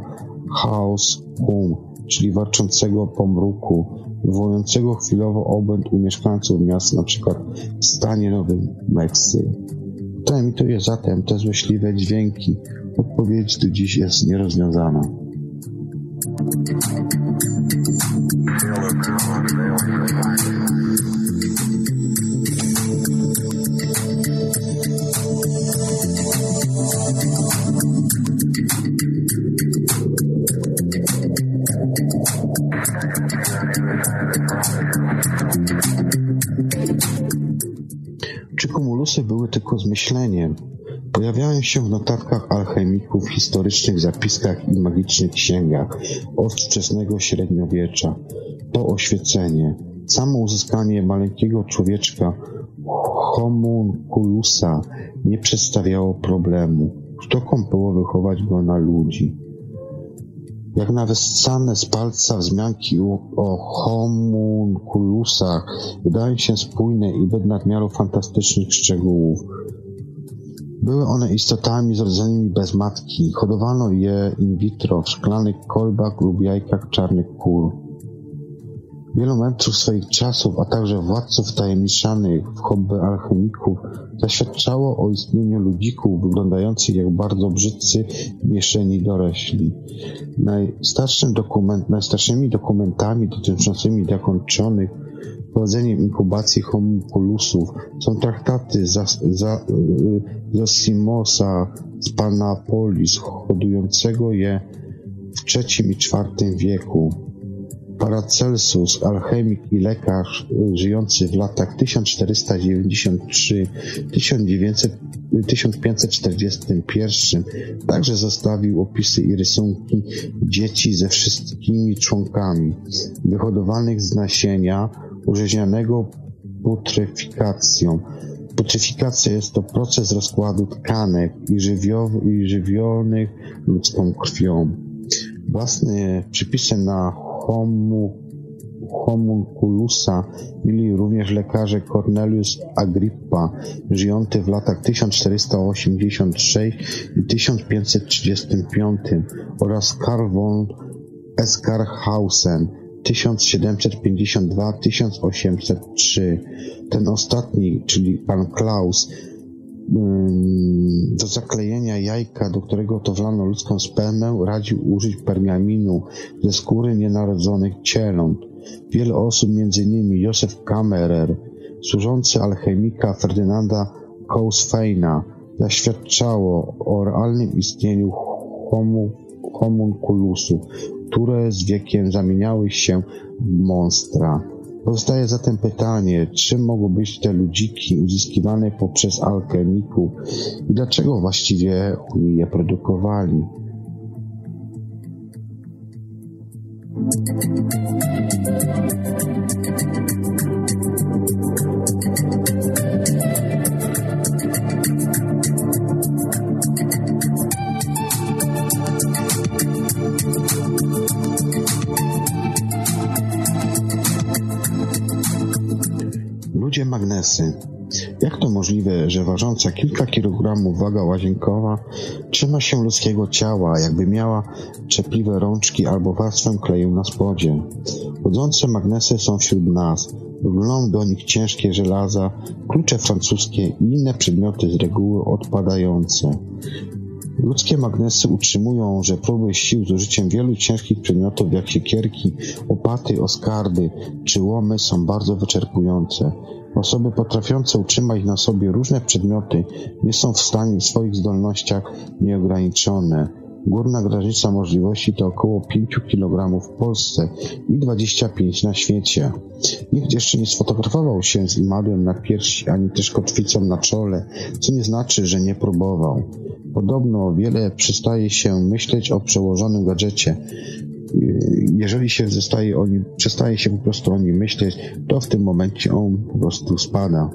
house hum, czyli warczącego pomruku, wywołującego chwilowo obłęd u mieszkańców miast, np. w stanie Nowym Meksyku. Kto emituje zatem te złośliwe dźwięki? Odpowiedź do dziś jest nierozwiązana. Czy były tylko zmyśleniem? Pojawiają się w notatkach alchemików, historycznych zapiskach i magicznych księgach od wczesnego średniowiecza. To oświecenie, samo uzyskanie maleńkiego człowieczka homunculusa nie przedstawiało problemu. Sztuką było wychować go na ludzi. Jak na wyssane z palca wzmianki o homunculusach wydają się spójne i bez nadmiaru fantastycznych szczegółów. Były one istotami zrodzonymi bez matki. Hodowano je in vitro w szklanych kolbach lub jajkach czarnych kul. Wielu mędrców swoich czasów, a także władców tajemniczanych w hobby alchemików zaświadczało o istnieniu ludzików wyglądających jak bardzo brzydcy mieszeni dorośli. Najstarszym dokument, najstarszymi dokumentami dotyczącymi zakończonych wprowadzeniem inkubacji homunculusów są traktaty Zosimosa z Panapolis, hodującego je w III i IV wieku. Paracelsus, alchemik i lekarz żyjący w latach 1493-1541, także zostawił opisy i rysunki dzieci ze wszystkimi członkami, wyhodowanych z nasienia urzeźnianego putrefikacją. Putryfikacja jest to proces rozkładu tkanek i, i żywionych ludzką krwią. Własne przypisy na homu, homunculusa mieli również lekarze Cornelius Agrippa, żyjący w latach 1486 i 1535 oraz Karl von Eskarhausen 1752-1803. Ten ostatni, czyli pan Klaus, do zaklejenia jajka, do którego to wlano ludzką spermę, radził użyć pergaminu ze skóry nienarodzonych cieląt. Wiele osób, m.in. Józef Kammerer, służący alchemika Ferdynanda Kousfeina, zaświadczało o realnym istnieniu homu, homunculusów, które z wiekiem zamieniały się w monstra pozostaje zatem pytanie, czym mogły być te ludziki uzyskiwane poprzez alchemików i dlaczego właściwie oni je produkowali? Ludzie magnesy. Jak to możliwe, że ważąca kilka kilogramów waga łazienkowa trzyma się ludzkiego ciała, jakby miała czepliwe rączki albo warstwę kleju na spodzie? Chodzące magnesy są wśród nas. Lgną do nich ciężkie żelaza, klucze francuskie i inne przedmioty z reguły odpadające. Ludzkie magnesy utrzymują, że próby sił z użyciem wielu ciężkich przedmiotów jak siekierki, łopaty, oskardy czy łomy są bardzo wyczerpujące. Osoby potrafiące utrzymać na sobie różne przedmioty nie są w stanie w swoich zdolnościach nieograniczone. Górna granica możliwości to około 5 kg w Polsce i 25 na świecie. Nikt jeszcze nie sfotografował się z imadłem na piersi, ani też kotwicą na czole, co nie znaczy, że nie próbował. Podobno wiele przestaje się myśleć o przełożonym gadżecie. Jeżeli się zostaje o nim, przestaje się po prostu o nim myśleć, to w tym momencie on po prostu spada.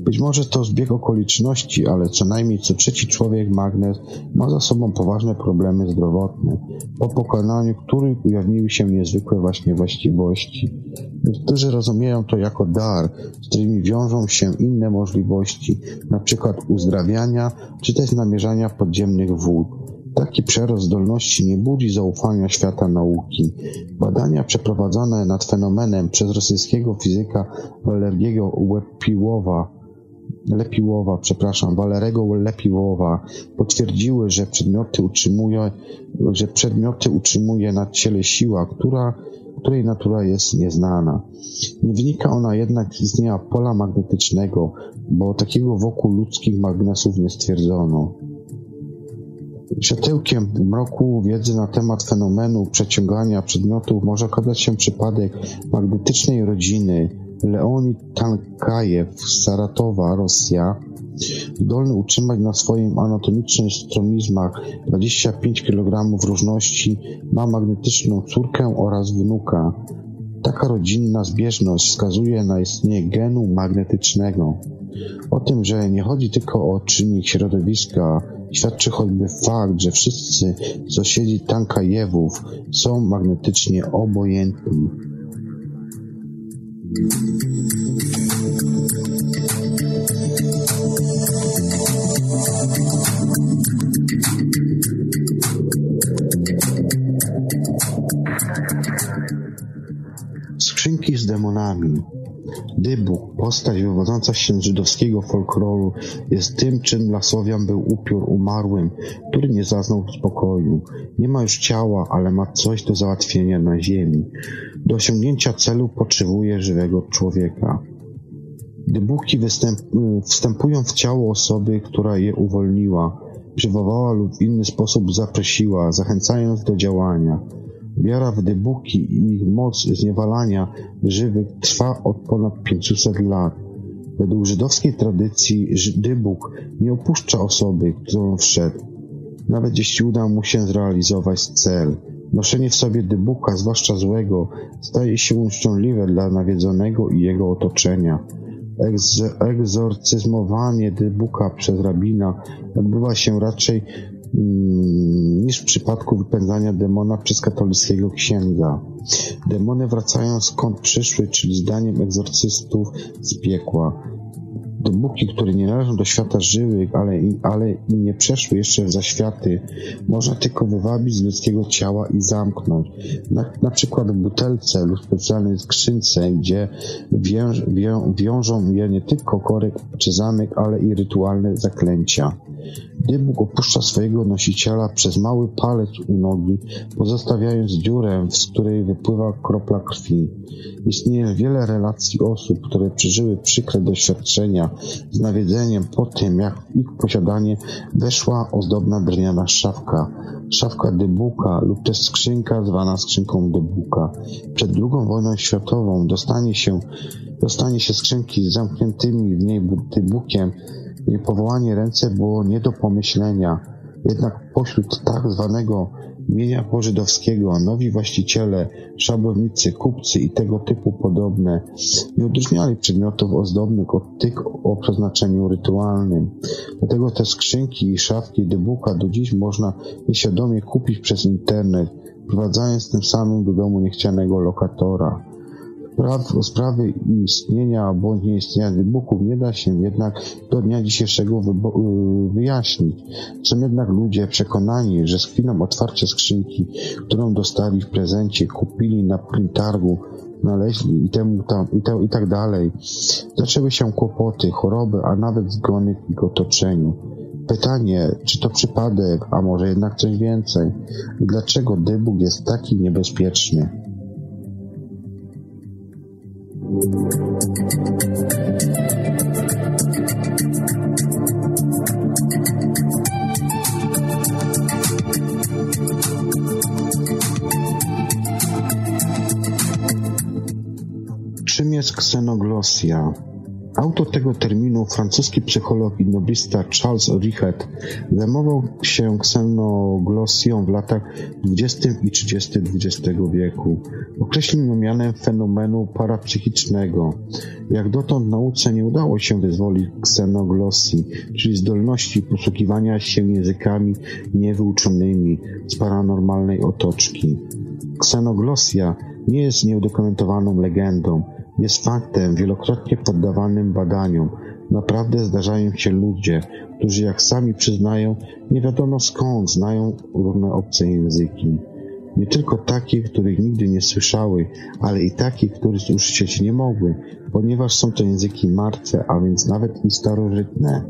Być może to zbieg okoliczności, ale co najmniej co trzeci człowiek magnes ma za sobą poważne problemy zdrowotne, po pokonaniu których ujawniły się niezwykłe właśnie właściwości. Niektórzy rozumieją to jako dar, z którymi wiążą się inne możliwości, przykład uzdrawiania czy też namierzania podziemnych wód. Taki przerost zdolności nie budzi zaufania świata nauki. Badania przeprowadzone nad fenomenem przez rosyjskiego fizyka Walergiego Lepiłowa, Lepiłowa, przepraszam, Walerego Lepiłowa potwierdziły, że przedmioty utrzymuje, że przedmioty utrzymuje na ciele siła, która, której natura jest nieznana. Nie wynika ona jednak z istnienia pola magnetycznego, bo takiego wokół ludzkich magnesów nie stwierdzono. Światełkiem mroku wiedzy na temat fenomenu przeciągania przedmiotów może okazać się przypadek magnetycznej rodziny Leonid Tankajew z Saratowa, Rosja, zdolny utrzymać na swoim anatomicznym stromizmach 25 kg różności, ma magnetyczną córkę oraz wnuka. Taka rodzinna zbieżność wskazuje na istnienie genu magnetycznego. O tym, że nie chodzi tylko o czynnik środowiska, świadczy choćby fakt, że wszyscy sąsiedzi Tankajewów są magnetycznie obojętni. Z demonami. Dybuk, postać wywodząca się z żydowskiego folkloru, jest tym, czym dla Słowian był upiór umarłym, który nie zaznał spokoju. Nie ma już ciała, ale ma coś do załatwienia na ziemi. Do osiągnięcia celu potrzebuje żywego człowieka. Dybuki występ, wstępują w ciało osoby, która je uwolniła, przywołała lub w inny sposób zaprosiła, zachęcając do działania. Wiara w dybuki i ich moc zniewalania żywych trwa od ponad 500 lat. Według żydowskiej tradycji dybuk nie opuszcza osoby, którą wszedł, nawet jeśli uda mu się zrealizować cel. Noszenie w sobie dybuka, zwłaszcza złego, staje się uszczęśliwe dla nawiedzonego i jego otoczenia. egzorcyzmowanie dybuka przez rabina odbywa się raczej niż w przypadku wypędzania demona przez katolickiego księdza. Demony wracają skąd przyszły, czyli zdaniem egzorcystów z piekła. Dopóki, które nie należą do świata żywych, ale, ale i nie przeszły jeszcze w zaświaty, można tylko wywabić z ludzkiego ciała i zamknąć. Na, na przykład w butelce lub specjalnej skrzynce, gdzie wią, wiążą je nie tylko korek czy zamek, ale i rytualne zaklęcia. Gdy Bóg opuszcza swojego nosiciela przez mały palec u nogi, pozostawiając dziurę, z której wypływa kropla krwi. Istnieje wiele relacji osób, które przeżyły przykre doświadczenia z nawiedzeniem po tym, jak w ich posiadanie weszła ozdobna drewniana szafka, szafka dybuka lub też skrzynka zwana skrzynką dybuka. Przed II wojną światową dostanie się, dostanie się skrzynki z zamkniętymi w niej dybukiem jej powołanie ręce było nie do pomyślenia. Jednak pośród tak zwanego mienia pożydowskiego nowi właściciele, szablownicy, kupcy i tego typu podobne nie odróżniali przedmiotów ozdobnych od tych o przeznaczeniu rytualnym. Dlatego te skrzynki i szafki dybuka do dziś można nieświadomie kupić przez internet, wprowadzając tym samym do domu niechcianego lokatora. Spraw, sprawy istnienia bądź nieistnienia wybuchów nie da się jednak do dnia dzisiejszego y, wyjaśnić. Są jednak ludzie przekonani, że z chwilą otwarcia skrzynki, którą dostali w prezencie, kupili na targu, znaleźli i, temu tam, i, to, i tak dalej. Zaczęły się kłopoty, choroby, a nawet zgony w ich otoczeniu. Pytanie, czy to przypadek, a może jednak coś więcej? Dlaczego dybuk jest taki niebezpieczny? Czym jest ksenoglosja? Autor tego terminu, francuski psycholog i noblista Charles Richet, zajmował się ksenoglosją w latach 20 i 30 XX wieku. Określił ją mianem fenomenu parapsychicznego. Jak dotąd nauce nie udało się wyzwolić ksenoglosji, czyli zdolności posługiwania się językami niewyuczonymi z paranormalnej otoczki. Ksenoglosja nie jest nieudokumentowaną legendą, jest faktem wielokrotnie poddawanym badaniom. Naprawdę zdarzają się ludzie, którzy jak sami przyznają, nie wiadomo skąd znają różne obce języki. Nie tylko takie, których nigdy nie słyszały, ale i takie, których usłyszeć nie mogły, ponieważ są to języki martwe, a więc nawet i starożytne.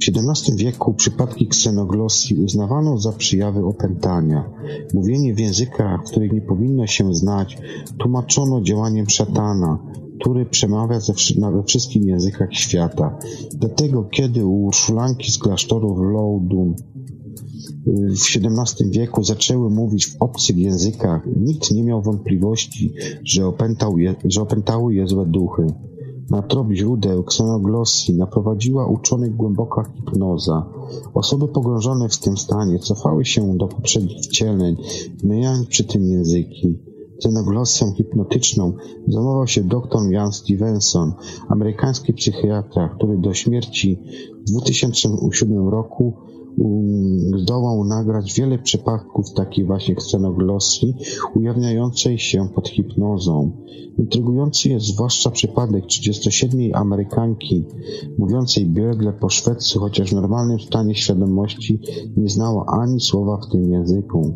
W XVII wieku przypadki ksenoglosji uznawano za przyjawy opętania. Mówienie w językach, których nie powinno się znać, tłumaczono działaniem szatana, który przemawia ze, we wszystkich językach świata. Dlatego, kiedy u z klasztoru w Loudun w XVII wieku zaczęły mówić w obcych językach, nikt nie miał wątpliwości, że, opętał je, że opętały je złe duchy. Na trop źródeł ksenoglosji naprowadziła uczonych głęboka hipnoza. Osoby pogrążone w tym stanie cofały się do poprzednich wcieleń, zmieniając przy tym języki. Ksenoglosją hipnotyczną zajmował się dr Jan Stevenson, amerykański psychiatra, który do śmierci w 2007 roku zdołał nagrać wiele przypadków takiej właśnie scenoglosji ujawniającej się pod hipnozą. Intrygujący jest zwłaszcza przypadek 37 Amerykanki mówiącej biegle po szwedzku, chociaż w normalnym stanie świadomości nie znała ani słowa w tym języku.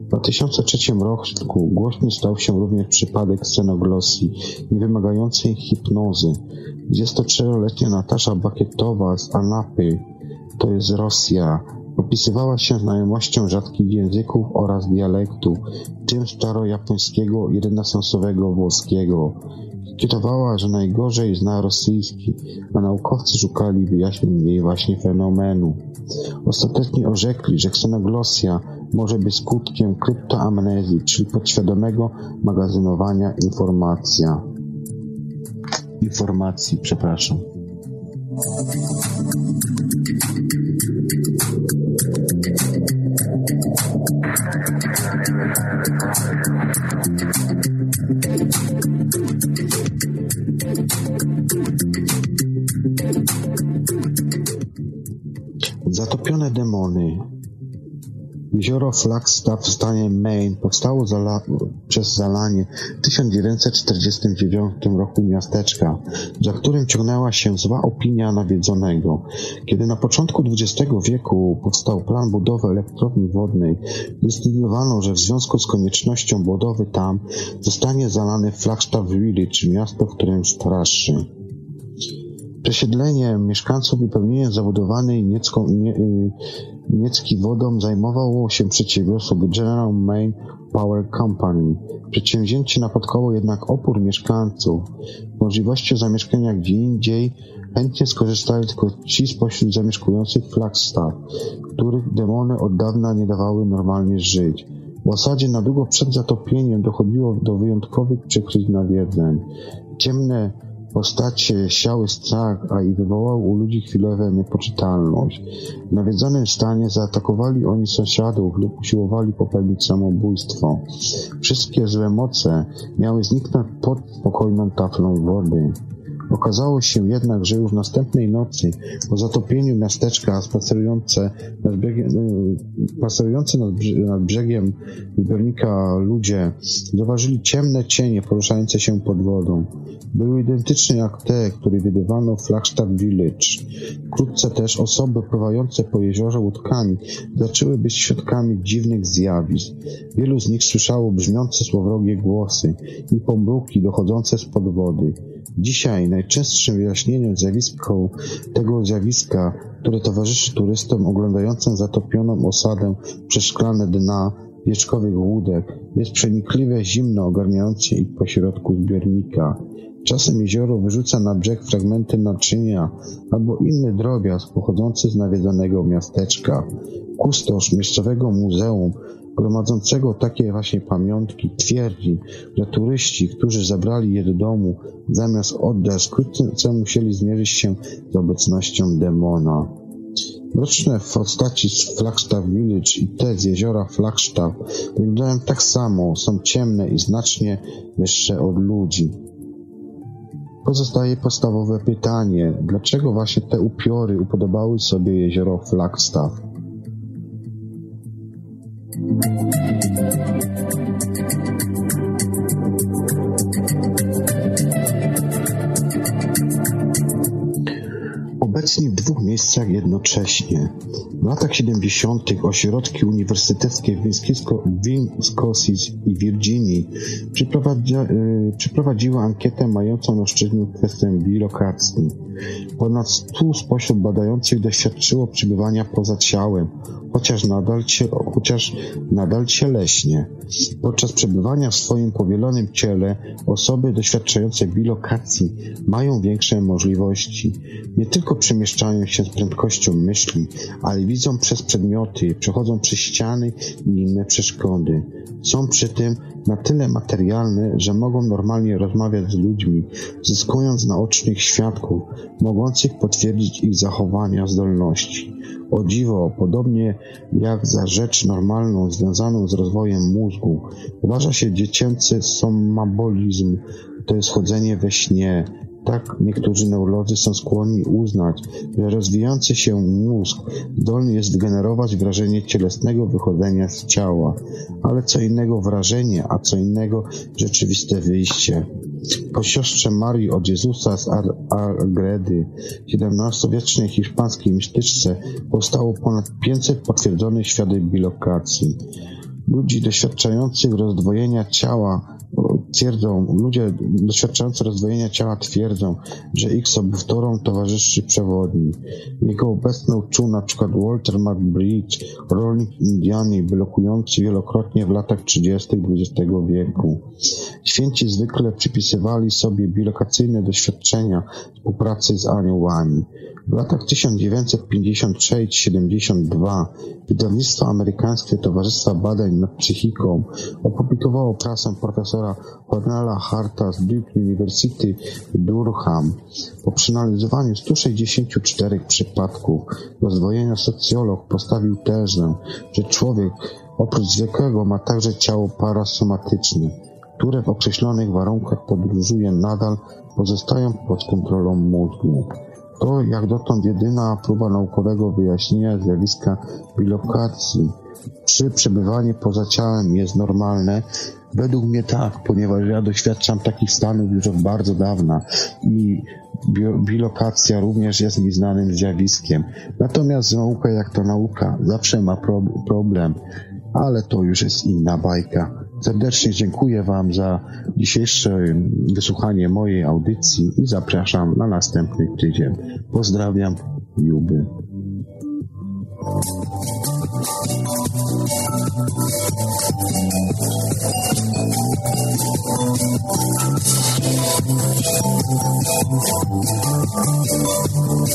W 2003 roku głośny stał się również przypadek scenoglosji, niewymagającej hipnozy. 23-letnia Natasza Bakietowa z Anapy to jest Rosja. Opisywała się znajomością rzadkich języków oraz dialektów, w tym starojapońskiego i renesansowego włoskiego. Czytowała, że najgorzej zna rosyjski, a naukowcy szukali wyjaśnień jej właśnie fenomenu. Ostatecznie orzekli, że ksenoglosja może być skutkiem kryptoamnezji, czyli podświadomego magazynowania informacja. informacji, przepraszam. Demony. Jezioro Flagstaff w stanie Maine powstało zala przez zalanie w 1949 roku miasteczka, za którym ciągnęła się zła opinia nawiedzonego. Kiedy na początku XX wieku powstał plan budowy elektrowni wodnej, zdecydowano, że w związku z koniecznością budowy tam zostanie zalany Flagstaff Village, miasto, w którym straszy. Przesiedleniem mieszkańców i pełnieniem zabudowanej niecką, nie, y, niecki wodą zajmowało się przedsiębiorstwo General Main Power Company. Przedsięwzięcie napotkało jednak opór mieszkańców. Możliwością zamieszkania gdzie indziej chętnie skorzystali tylko ci spośród zamieszkujących Flagstaff, których demony od dawna nie dawały normalnie żyć. W osadzie na długo przed zatopieniem dochodziło do wyjątkowych przykryć nawiedzeń. Ciemne Postacie siały strach, a i wywołał u ludzi chwilowe niepoczytalność. W nawiedzonym stanie zaatakowali oni sąsiadów lub usiłowali popełnić samobójstwo. Wszystkie złe moce miały zniknąć pod spokojną taflą wody. Okazało się jednak, że już następnej nocy, po zatopieniu miasteczka spacerujące nad brzegiem, y, spacerujące nad, nad brzegiem ludzie zauważyli ciemne cienie poruszające się pod wodą. Były identyczne jak te, które widywano w Flagstaff Village. Wkrótce też osoby pływające po jeziorze łódkami zaczęły być świadkami dziwnych zjawisk. Wielu z nich słyszało brzmiące słowrogie głosy i pomruki dochodzące spod wody. Dzisiaj najczęstszym wyjaśnieniem zjawisku tego zjawiska, które towarzyszy turystom oglądającym zatopioną osadę przez szklane dna wieczkowych łódek, jest przenikliwe zimno ogarniające ich pośrodku zbiornika. Czasem jezioro wyrzuca na brzeg fragmenty naczynia albo inny drobiazg pochodzący z nawiedzonego miasteczka. Kustosz miejscowego muzeum gromadzącego takie właśnie pamiątki twierdzi, że turyści, którzy zabrali je do domu, zamiast oddać, wkrótce musieli zmierzyć się z obecnością demona. Mroczne postaci z Flagstaff Village i te z jeziora Flagstaff wyglądają tak samo, są ciemne i znacznie wyższe od ludzi. Pozostaje podstawowe pytanie, dlaczego właśnie te upiory upodobały sobie jezioro Flagstaff? Obecnie w dwóch miejscach jednocześnie. W latach 70. ośrodki uniwersyteckie w Wisconsin i Virginii przeprowadzi, y, przeprowadziły ankietę mającą na szczytnie kwestię bilokacji. Ponad 100 spośród badających doświadczyło przebywania poza ciałem, chociaż nadal, cie, chociaż nadal cieleśnie. Podczas przebywania w swoim powielonym ciele osoby doświadczające bilokacji mają większe możliwości. Nie tylko przemieszczają się z prędkością myśli, ale widzą przez przedmioty, przechodzą przez ściany i inne przeszkody. Są przy tym na tyle materialne, że mogą normalnie rozmawiać z ludźmi, zyskując naocznych świadków, mogących potwierdzić ich zachowania, zdolności. O dziwo, podobnie jak za rzecz normalną związaną z rozwojem mózgu, uważa się dziecięcy somabolizm, to jest chodzenie we śnie. Tak niektórzy neurolodzy są skłonni uznać, że rozwijający się mózg zdolny jest wygenerować wrażenie cielesnego wychodzenia z ciała, ale co innego wrażenie, a co innego rzeczywiste wyjście. Po siostrze Marii od Jezusa z Agredy, XVII-wiecznej hiszpańskiej mistyczce, powstało ponad 500 potwierdzonych świadectw bilokacji. Ludzi doświadczających rozdwojenia ciała twierdzą, ludzie doświadczający rozdwojenia ciała twierdzą, że ich sobowtórom towarzyszy przewodnik. Jego obecną czuł na przykład Walter McBride, rolnik Indiany, blokujący wielokrotnie w latach 30. XX wieku. Święci zwykle przypisywali sobie bilokacyjne doświadczenia współpracy z aniołami. W latach 1956-72 wydawnictwo amerykańskie Towarzystwa Badań nad Psychiką opublikowało prasę profesora Cornela Harta z Duke University Durham. Po przeanalizowaniu 164 przypadków rozdwojenia socjolog postawił tezę, że człowiek oprócz zwykłego ma także ciało parasomatyczne, które w określonych warunkach podróżuje nadal, pozostają pod kontrolą mózgu. To jak dotąd jedyna próba naukowego wyjaśnienia zjawiska bilokacji. Czy przebywanie poza ciałem jest normalne? Według mnie tak, ponieważ ja doświadczam takich stanów już od bardzo dawna i bilokacja również jest mi znanym zjawiskiem. Natomiast nauka jak to nauka zawsze ma pro- problem, ale to już jest inna bajka. Serdecznie dziękuję Wam za dzisiejsze wysłuchanie mojej audycji i zapraszam na następny tydzień. Pozdrawiam, Juby. Thank you.